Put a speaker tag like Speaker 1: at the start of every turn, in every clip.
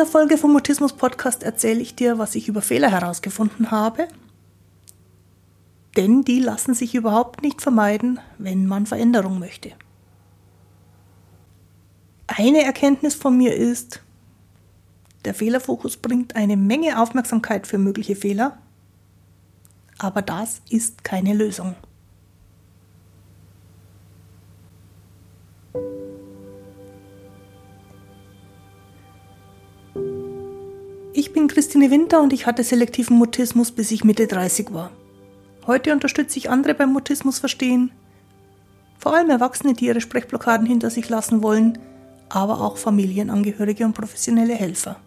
Speaker 1: dieser Folge vom Mutismus Podcast erzähle ich dir, was ich über Fehler herausgefunden habe. Denn die lassen sich überhaupt nicht vermeiden, wenn man Veränderung möchte. Eine Erkenntnis von mir ist, der Fehlerfokus bringt eine Menge Aufmerksamkeit für mögliche Fehler, aber das ist keine Lösung. Christine Winter und ich hatte selektiven Mutismus, bis ich Mitte 30 war. Heute unterstütze ich andere beim Mutismus verstehen, vor allem Erwachsene, die ihre Sprechblockaden hinter sich lassen wollen, aber auch Familienangehörige und professionelle Helfer.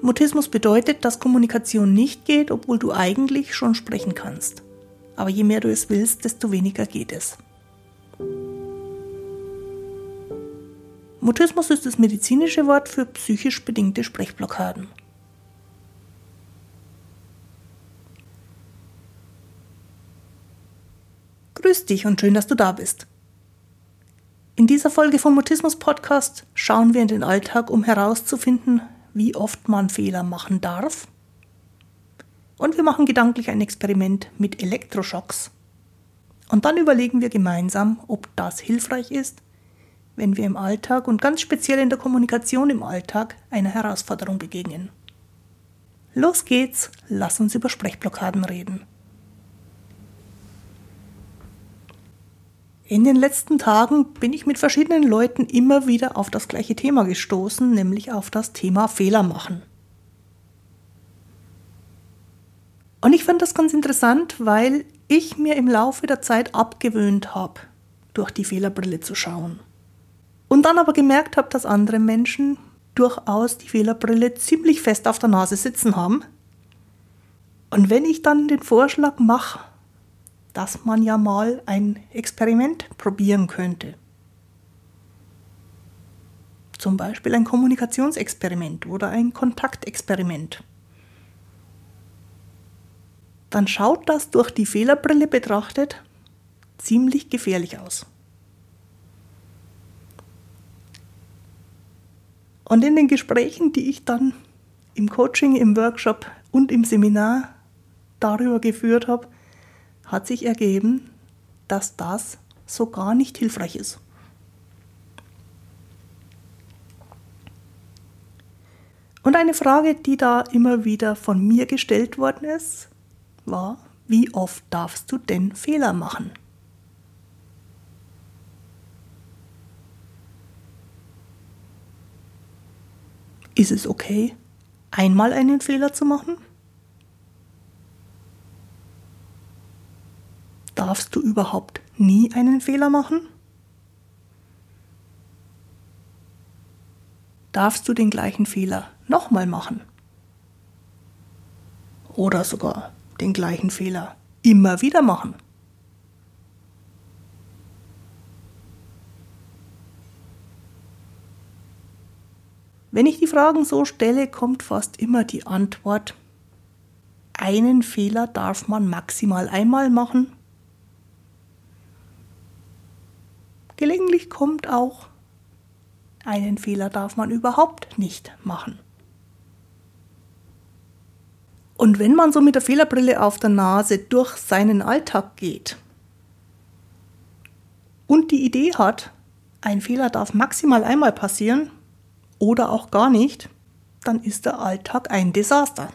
Speaker 1: Mutismus bedeutet, dass Kommunikation nicht geht, obwohl du eigentlich schon sprechen kannst. Aber je mehr du es willst, desto weniger geht es. Mutismus ist das medizinische Wort für psychisch bedingte Sprechblockaden. Grüß dich und schön, dass du da bist. In dieser Folge vom Mutismus Podcast schauen wir in den Alltag, um herauszufinden, wie oft man Fehler machen darf. Und wir machen gedanklich ein Experiment mit Elektroschocks. Und dann überlegen wir gemeinsam, ob das hilfreich ist wenn wir im Alltag und ganz speziell in der Kommunikation im Alltag einer Herausforderung begegnen. Los geht's, lass uns über Sprechblockaden reden. In den letzten Tagen bin ich mit verschiedenen Leuten immer wieder auf das gleiche Thema gestoßen, nämlich auf das Thema Fehler machen. Und ich fand das ganz interessant, weil ich mir im Laufe der Zeit abgewöhnt habe, durch die Fehlerbrille zu schauen. Und dann aber gemerkt habe, dass andere Menschen durchaus die Fehlerbrille ziemlich fest auf der Nase sitzen haben. Und wenn ich dann den Vorschlag mache, dass man ja mal ein Experiment probieren könnte, zum Beispiel ein Kommunikationsexperiment oder ein Kontaktexperiment, dann schaut das durch die Fehlerbrille betrachtet ziemlich gefährlich aus. Und in den Gesprächen, die ich dann im Coaching, im Workshop und im Seminar darüber geführt habe, hat sich ergeben, dass das so gar nicht hilfreich ist. Und eine Frage, die da immer wieder von mir gestellt worden ist, war, wie oft darfst du denn Fehler machen? Ist es okay, einmal einen Fehler zu machen? Darfst du überhaupt nie einen Fehler machen? Darfst du den gleichen Fehler nochmal machen? Oder sogar den gleichen Fehler immer wieder machen? Wenn ich die Fragen so stelle, kommt fast immer die Antwort, einen Fehler darf man maximal einmal machen. Gelegentlich kommt auch, einen Fehler darf man überhaupt nicht machen. Und wenn man so mit der Fehlerbrille auf der Nase durch seinen Alltag geht und die Idee hat, ein Fehler darf maximal einmal passieren, oder auch gar nicht, dann ist der Alltag ein Desaster.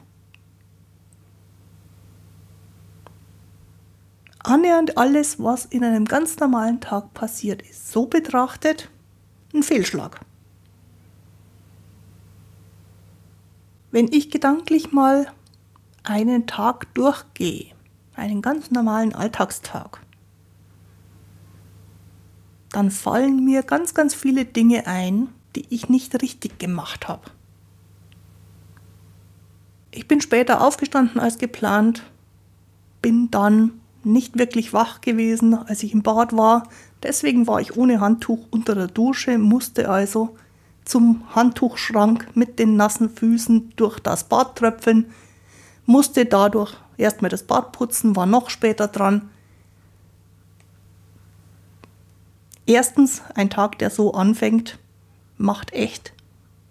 Speaker 1: Annähernd alles, was in einem ganz normalen Tag passiert, ist so betrachtet ein Fehlschlag. Wenn ich gedanklich mal einen Tag durchgehe, einen ganz normalen Alltagstag, dann fallen mir ganz, ganz viele Dinge ein, die ich nicht richtig gemacht habe. Ich bin später aufgestanden als geplant, bin dann nicht wirklich wach gewesen, als ich im Bad war. Deswegen war ich ohne Handtuch unter der Dusche, musste also zum Handtuchschrank mit den nassen Füßen durch das Bad tröpfeln, musste dadurch erstmal das Bad putzen, war noch später dran. Erstens ein Tag, der so anfängt, macht echt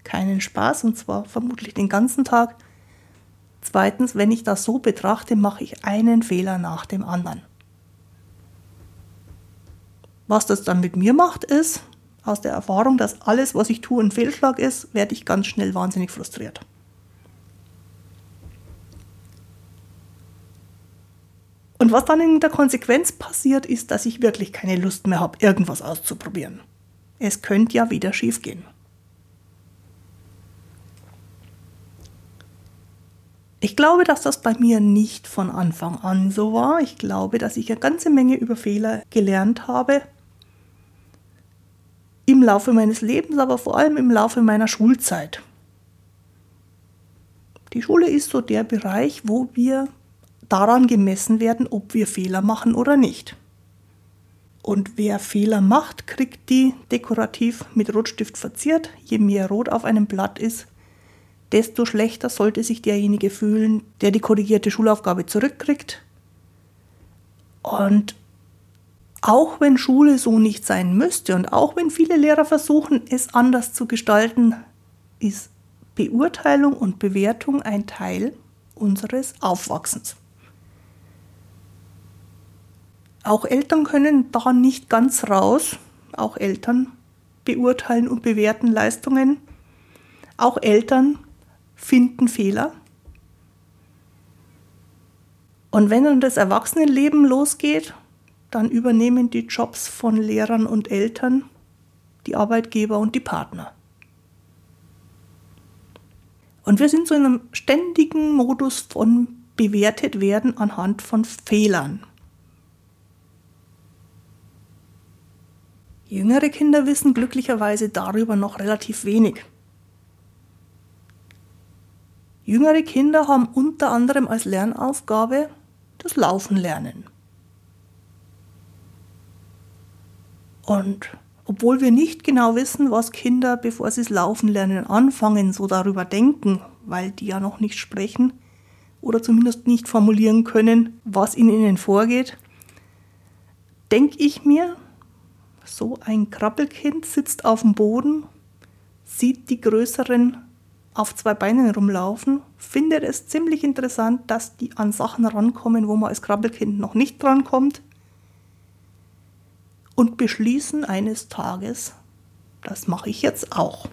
Speaker 1: keinen Spaß und zwar vermutlich den ganzen Tag. Zweitens, wenn ich das so betrachte, mache ich einen Fehler nach dem anderen. Was das dann mit mir macht, ist, aus der Erfahrung, dass alles, was ich tue, ein Fehlschlag ist, werde ich ganz schnell wahnsinnig frustriert. Und was dann in der Konsequenz passiert, ist, dass ich wirklich keine Lust mehr habe, irgendwas auszuprobieren. Es könnte ja wieder schiefgehen. Ich glaube, dass das bei mir nicht von Anfang an so war. Ich glaube, dass ich eine ganze Menge über Fehler gelernt habe. Im Laufe meines Lebens, aber vor allem im Laufe meiner Schulzeit. Die Schule ist so der Bereich, wo wir daran gemessen werden, ob wir Fehler machen oder nicht. Und wer Fehler macht, kriegt die dekorativ mit Rotstift verziert. Je mehr Rot auf einem Blatt ist, desto schlechter sollte sich derjenige fühlen, der die korrigierte Schulaufgabe zurückkriegt. Und auch wenn Schule so nicht sein müsste und auch wenn viele Lehrer versuchen, es anders zu gestalten, ist Beurteilung und Bewertung ein Teil unseres Aufwachsens. Auch Eltern können da nicht ganz raus. Auch Eltern beurteilen und bewerten Leistungen. Auch Eltern finden Fehler. Und wenn dann das Erwachsenenleben losgeht, dann übernehmen die Jobs von Lehrern und Eltern die Arbeitgeber und die Partner. Und wir sind so in einem ständigen Modus von bewertet werden anhand von Fehlern. Jüngere Kinder wissen glücklicherweise darüber noch relativ wenig. Jüngere Kinder haben unter anderem als Lernaufgabe das Laufen lernen. Und obwohl wir nicht genau wissen, was Kinder, bevor sie das Laufen lernen, anfangen, so darüber denken, weil die ja noch nicht sprechen oder zumindest nicht formulieren können, was in ihnen vorgeht, denke ich mir, so ein Krabbelkind sitzt auf dem Boden, sieht die größeren auf zwei Beinen rumlaufen, findet es ziemlich interessant, dass die an Sachen rankommen, wo man als Krabbelkind noch nicht drankommt und beschließen eines Tages, das mache ich jetzt auch.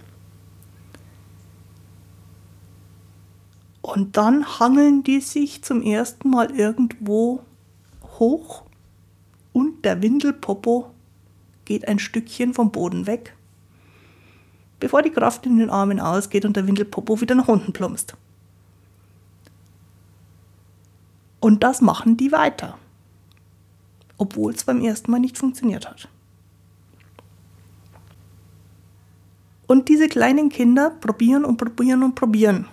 Speaker 1: Und dann hangeln die sich zum ersten Mal irgendwo hoch und der Windelpopo geht ein Stückchen vom Boden weg, bevor die Kraft in den Armen ausgeht und der Windelpopo wieder nach unten plumpst. Und das machen die weiter, obwohl es beim ersten Mal nicht funktioniert hat. Und diese kleinen Kinder probieren und probieren und probieren.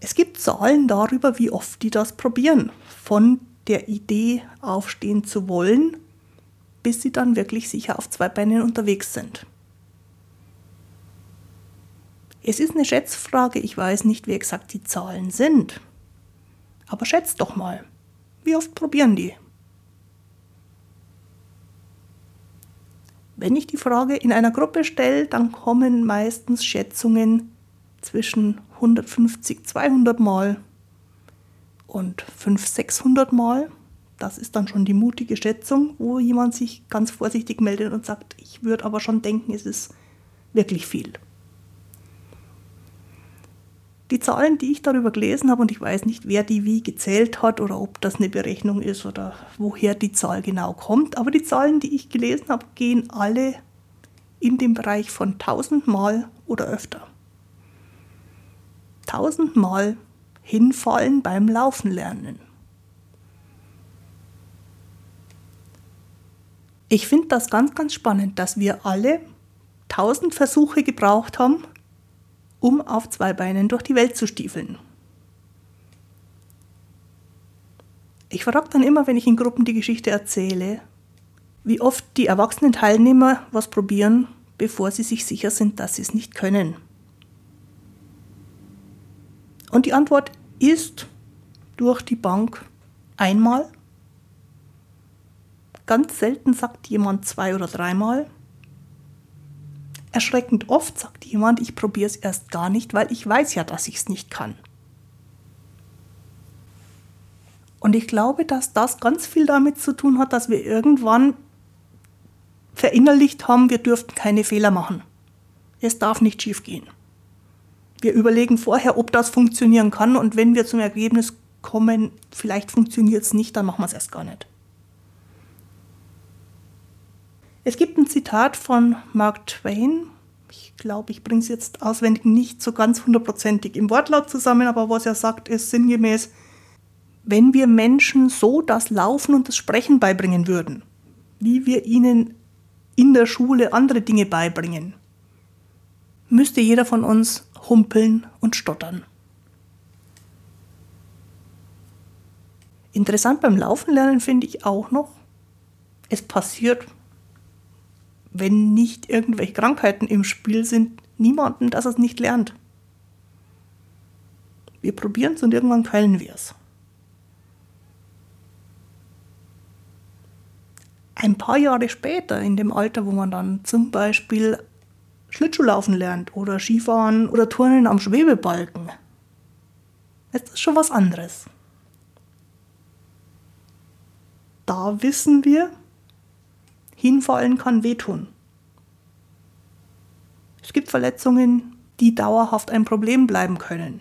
Speaker 1: Es gibt Zahlen darüber, wie oft die das probieren. Von der Idee aufstehen zu wollen bis sie dann wirklich sicher auf zwei Beinen unterwegs sind. Es ist eine Schätzfrage, ich weiß nicht, wie exakt die Zahlen sind. Aber schätzt doch mal, wie oft probieren die? Wenn ich die Frage in einer Gruppe stelle, dann kommen meistens Schätzungen zwischen 150, 200 Mal und 500, 600 Mal das ist dann schon die mutige Schätzung, wo jemand sich ganz vorsichtig meldet und sagt, ich würde aber schon denken, es ist wirklich viel. Die Zahlen, die ich darüber gelesen habe, und ich weiß nicht, wer die wie gezählt hat oder ob das eine Berechnung ist oder woher die Zahl genau kommt, aber die Zahlen, die ich gelesen habe, gehen alle in dem Bereich von 1000 Mal oder öfter. 1000 Mal hinfallen beim Laufen lernen. Ich finde das ganz, ganz spannend, dass wir alle tausend Versuche gebraucht haben, um auf zwei Beinen durch die Welt zu stiefeln. Ich frage dann immer, wenn ich in Gruppen die Geschichte erzähle, wie oft die erwachsenen Teilnehmer was probieren, bevor sie sich sicher sind, dass sie es nicht können. Und die Antwort ist durch die Bank einmal Ganz selten sagt jemand zwei oder dreimal. Erschreckend oft sagt jemand, ich probiere es erst gar nicht, weil ich weiß ja, dass ich es nicht kann. Und ich glaube, dass das ganz viel damit zu tun hat, dass wir irgendwann verinnerlicht haben, wir dürften keine Fehler machen. Es darf nicht schief gehen. Wir überlegen vorher, ob das funktionieren kann und wenn wir zum Ergebnis kommen, vielleicht funktioniert es nicht, dann machen wir es erst gar nicht. Es gibt ein Zitat von Mark Twain. Ich glaube, ich bringe es jetzt auswendig nicht so ganz hundertprozentig im Wortlaut zusammen, aber was er sagt, ist sinngemäß, wenn wir Menschen so das Laufen und das Sprechen beibringen würden, wie wir ihnen in der Schule andere Dinge beibringen, müsste jeder von uns humpeln und stottern. Interessant beim Laufen lernen finde ich auch noch, es passiert wenn nicht irgendwelche Krankheiten im Spiel sind, niemanden, dass er es nicht lernt. Wir probieren es und irgendwann können wir es. Ein paar Jahre später, in dem Alter, wo man dann zum Beispiel Schlittschuhlaufen lernt oder Skifahren oder Turnen am Schwebebalken, ist das schon was anderes. Da wissen wir, Hinfallen kann wehtun. Es gibt Verletzungen, die dauerhaft ein Problem bleiben können.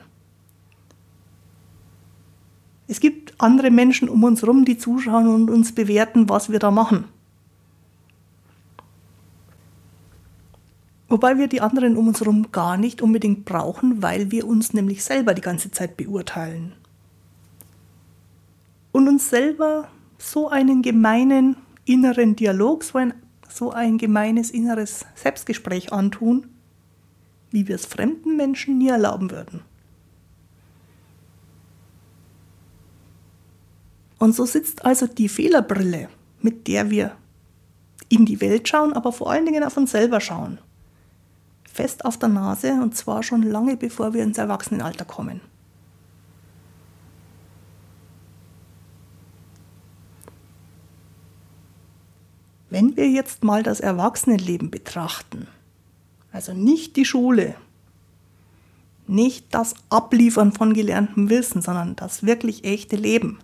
Speaker 1: Es gibt andere Menschen um uns herum, die zuschauen und uns bewerten, was wir da machen. Wobei wir die anderen um uns herum gar nicht unbedingt brauchen, weil wir uns nämlich selber die ganze Zeit beurteilen. Und uns selber so einen gemeinen inneren Dialog, so ein, so ein gemeines inneres Selbstgespräch antun, wie wir es fremden Menschen nie erlauben würden. Und so sitzt also die Fehlerbrille, mit der wir in die Welt schauen, aber vor allen Dingen auf uns selber schauen. Fest auf der Nase und zwar schon lange bevor wir ins Erwachsenenalter kommen. Wenn wir jetzt mal das Erwachsenenleben betrachten, also nicht die Schule, nicht das Abliefern von gelerntem Wissen, sondern das wirklich echte Leben.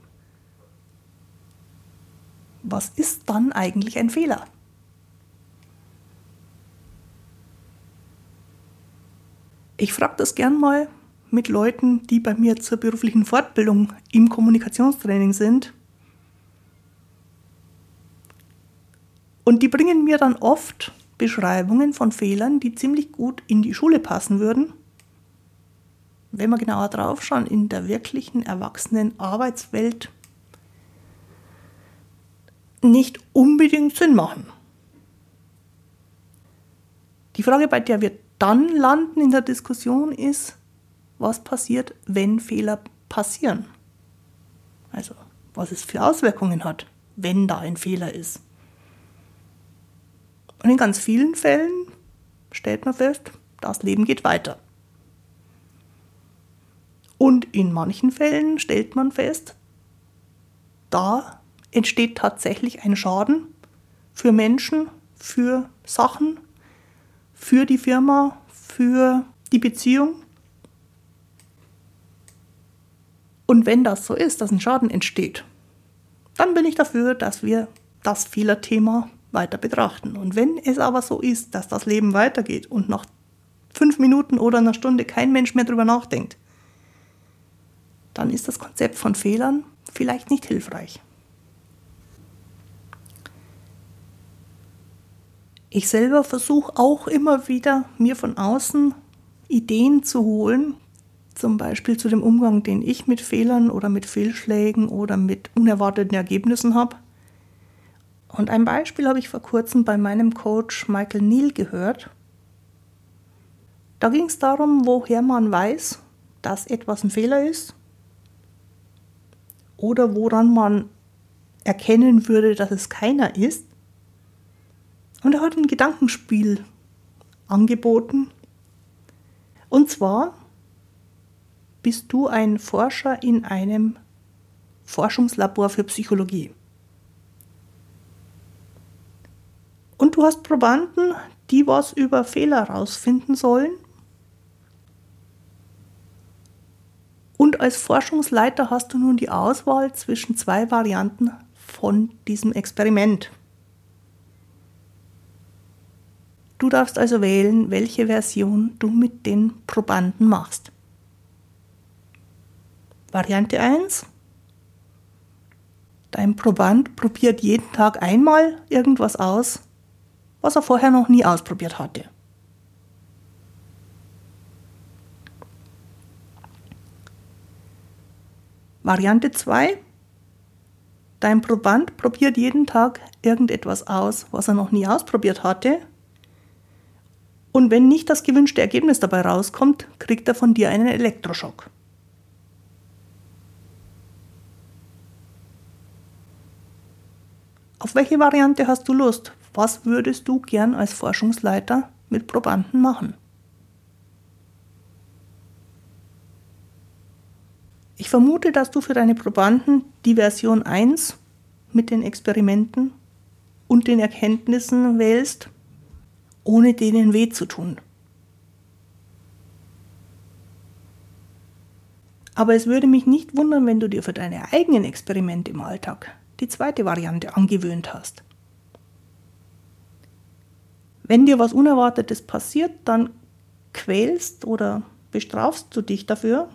Speaker 1: Was ist dann eigentlich ein Fehler? Ich frage das gern mal mit Leuten, die bei mir zur beruflichen Fortbildung im Kommunikationstraining sind. Und die bringen mir dann oft Beschreibungen von Fehlern, die ziemlich gut in die Schule passen würden. Wenn wir genauer drauf schauen, in der wirklichen erwachsenen Arbeitswelt nicht unbedingt Sinn machen. Die Frage, bei der wir dann landen in der Diskussion, ist, was passiert, wenn Fehler passieren? Also, was es für Auswirkungen hat, wenn da ein Fehler ist. Und in ganz vielen Fällen stellt man fest, das Leben geht weiter. Und in manchen Fällen stellt man fest, da entsteht tatsächlich ein Schaden für Menschen, für Sachen, für die Firma, für die Beziehung. Und wenn das so ist, dass ein Schaden entsteht, dann bin ich dafür, dass wir das Fehlerthema weiter betrachten. Und wenn es aber so ist, dass das Leben weitergeht und nach fünf Minuten oder einer Stunde kein Mensch mehr darüber nachdenkt, dann ist das Konzept von Fehlern vielleicht nicht hilfreich. Ich selber versuche auch immer wieder, mir von außen Ideen zu holen, zum Beispiel zu dem Umgang, den ich mit Fehlern oder mit Fehlschlägen oder mit unerwarteten Ergebnissen habe. Und ein Beispiel habe ich vor kurzem bei meinem Coach Michael Neal gehört. Da ging es darum, woher man weiß, dass etwas ein Fehler ist oder woran man erkennen würde, dass es keiner ist. Und er hat ein Gedankenspiel angeboten. Und zwar bist du ein Forscher in einem Forschungslabor für Psychologie. Und du hast Probanden, die was über Fehler herausfinden sollen. Und als Forschungsleiter hast du nun die Auswahl zwischen zwei Varianten von diesem Experiment. Du darfst also wählen, welche Version du mit den Probanden machst. Variante 1. Dein Proband probiert jeden Tag einmal irgendwas aus, was er vorher noch nie ausprobiert hatte. Variante 2. Dein Proband probiert jeden Tag irgendetwas aus, was er noch nie ausprobiert hatte. Und wenn nicht das gewünschte Ergebnis dabei rauskommt, kriegt er von dir einen Elektroschock. Auf welche Variante hast du Lust? Was würdest du gern als Forschungsleiter mit Probanden machen? Ich vermute, dass du für deine Probanden die Version 1 mit den Experimenten und den Erkenntnissen wählst, ohne denen weh zu tun. Aber es würde mich nicht wundern, wenn du dir für deine eigenen Experimente im Alltag die zweite Variante angewöhnt hast. Wenn dir was Unerwartetes passiert, dann quälst oder bestrafst du dich dafür.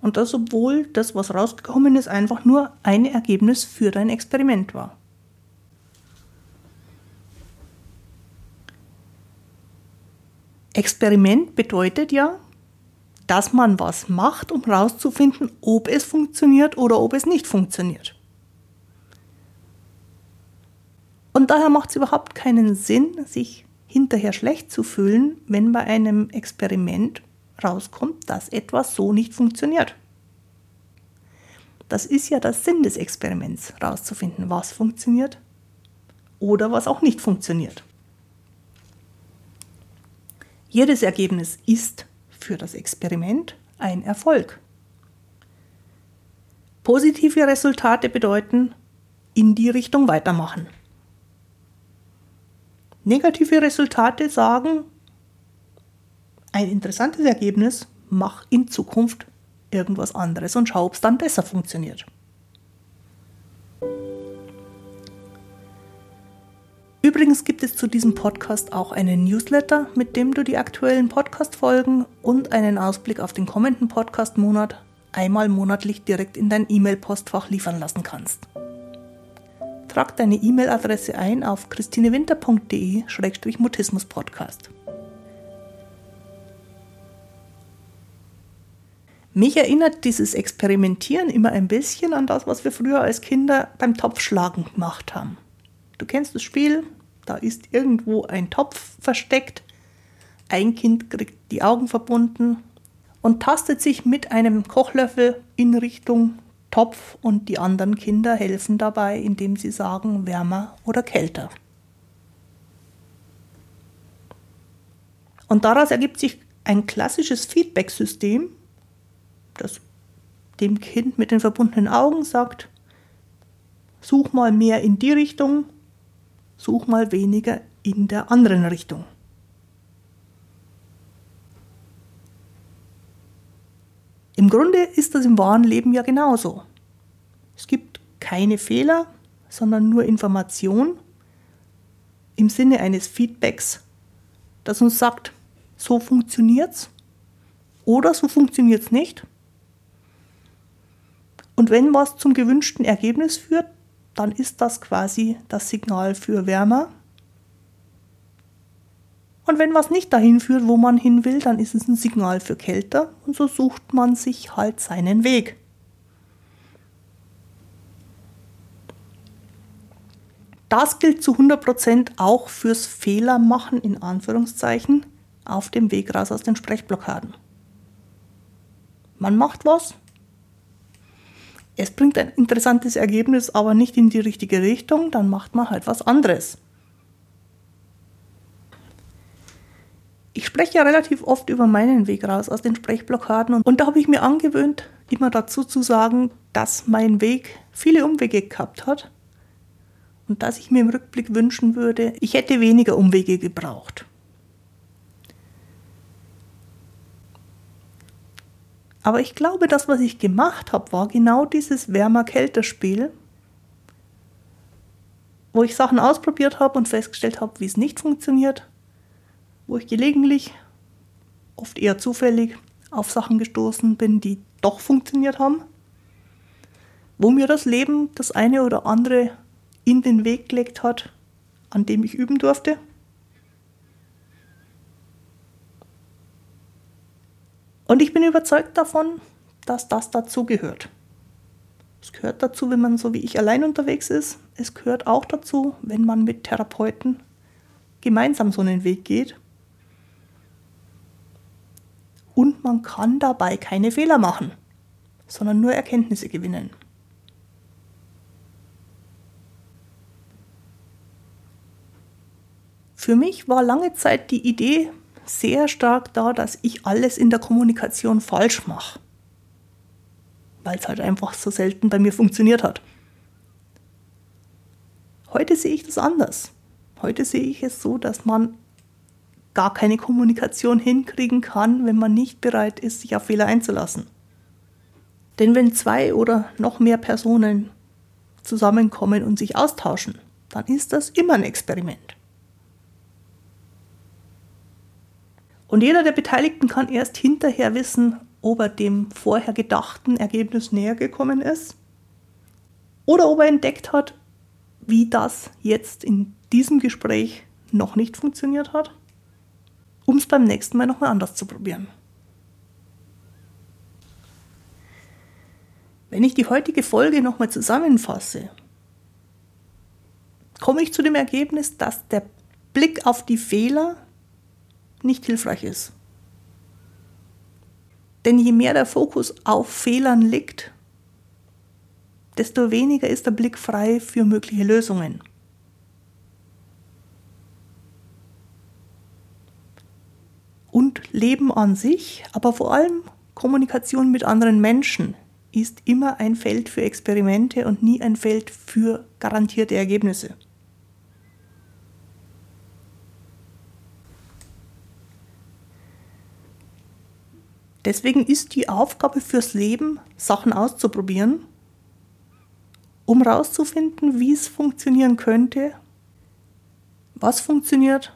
Speaker 1: Und das, obwohl das, was rausgekommen ist, einfach nur ein Ergebnis für dein Experiment war. Experiment bedeutet ja, dass man was macht, um herauszufinden, ob es funktioniert oder ob es nicht funktioniert. Und daher macht es überhaupt keinen Sinn, sich hinterher schlecht zu fühlen, wenn bei einem Experiment rauskommt, dass etwas so nicht funktioniert. Das ist ja der Sinn des Experiments, herauszufinden, was funktioniert oder was auch nicht funktioniert. Jedes Ergebnis ist für das Experiment ein Erfolg. Positive Resultate bedeuten in die Richtung weitermachen. Negative Resultate sagen, ein interessantes Ergebnis, mach in Zukunft irgendwas anderes und schau, ob es dann besser funktioniert. Übrigens gibt es zu diesem Podcast auch einen Newsletter, mit dem du die aktuellen Podcast-Folgen und einen Ausblick auf den kommenden Podcast-Monat einmal monatlich direkt in dein E-Mail-Postfach liefern lassen kannst. Trag deine E-Mail-Adresse ein auf christinewinter.de-mutismus-podcast. Mich erinnert dieses Experimentieren immer ein bisschen an das, was wir früher als Kinder beim Topfschlagen gemacht haben. Du kennst das Spiel, da ist irgendwo ein Topf versteckt. Ein Kind kriegt die Augen verbunden und tastet sich mit einem Kochlöffel in Richtung Topf und die anderen Kinder helfen dabei, indem sie sagen wärmer oder kälter. Und daraus ergibt sich ein klassisches Feedback-System, das dem Kind mit den verbundenen Augen sagt, such mal mehr in die Richtung such mal weniger in der anderen Richtung. Im Grunde ist das im wahren Leben ja genauso. Es gibt keine Fehler, sondern nur Information im Sinne eines Feedbacks, das uns sagt, so funktioniert's oder so funktioniert's nicht. Und wenn was zum gewünschten Ergebnis führt, dann ist das quasi das Signal für wärmer. Und wenn was nicht dahin führt, wo man hin will, dann ist es ein Signal für kälter und so sucht man sich halt seinen Weg. Das gilt zu 100% auch fürs Fehlermachen in Anführungszeichen auf dem Weg raus aus den Sprechblockaden. Man macht was, es bringt ein interessantes Ergebnis, aber nicht in die richtige Richtung, dann macht man halt was anderes. Ich spreche ja relativ oft über meinen Weg raus aus den Sprechblockaden und, und da habe ich mir angewöhnt, immer dazu zu sagen, dass mein Weg viele Umwege gehabt hat und dass ich mir im Rückblick wünschen würde, ich hätte weniger Umwege gebraucht. Aber ich glaube, das, was ich gemacht habe, war genau dieses Wärmer-Kälter-Spiel, wo ich Sachen ausprobiert habe und festgestellt habe, wie es nicht funktioniert, wo ich gelegentlich, oft eher zufällig, auf Sachen gestoßen bin, die doch funktioniert haben, wo mir das Leben das eine oder andere in den Weg gelegt hat, an dem ich üben durfte. Und ich bin überzeugt davon, dass das dazu gehört. Es gehört dazu, wenn man so wie ich allein unterwegs ist. Es gehört auch dazu, wenn man mit Therapeuten gemeinsam so einen Weg geht. Und man kann dabei keine Fehler machen, sondern nur Erkenntnisse gewinnen. Für mich war lange Zeit die Idee sehr stark da, dass ich alles in der Kommunikation falsch mache, weil es halt einfach so selten bei mir funktioniert hat. Heute sehe ich das anders. Heute sehe ich es so, dass man gar keine Kommunikation hinkriegen kann, wenn man nicht bereit ist, sich auf Fehler einzulassen. Denn wenn zwei oder noch mehr Personen zusammenkommen und sich austauschen, dann ist das immer ein Experiment. Und jeder der Beteiligten kann erst hinterher wissen, ob er dem vorher gedachten Ergebnis näher gekommen ist oder ob er entdeckt hat, wie das jetzt in diesem Gespräch noch nicht funktioniert hat um es beim nächsten Mal nochmal anders zu probieren. Wenn ich die heutige Folge nochmal zusammenfasse, komme ich zu dem Ergebnis, dass der Blick auf die Fehler nicht hilfreich ist. Denn je mehr der Fokus auf Fehlern liegt, desto weniger ist der Blick frei für mögliche Lösungen. Und Leben an sich, aber vor allem Kommunikation mit anderen Menschen ist immer ein Feld für Experimente und nie ein Feld für garantierte Ergebnisse. Deswegen ist die Aufgabe fürs Leben, Sachen auszuprobieren, um herauszufinden, wie es funktionieren könnte, was funktioniert,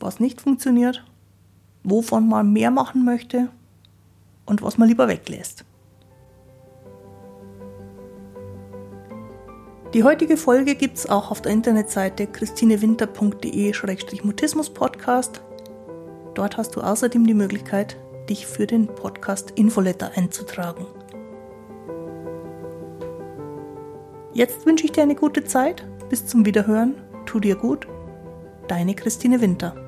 Speaker 1: was nicht funktioniert wovon man mehr machen möchte und was man lieber weglässt. Die heutige Folge gibt es auch auf der Internetseite christinewinter.de-mutismus-podcast. Dort hast du außerdem die Möglichkeit, dich für den Podcast Infoletter einzutragen. Jetzt wünsche ich dir eine gute Zeit. Bis zum Wiederhören. Tu dir gut. Deine Christine Winter.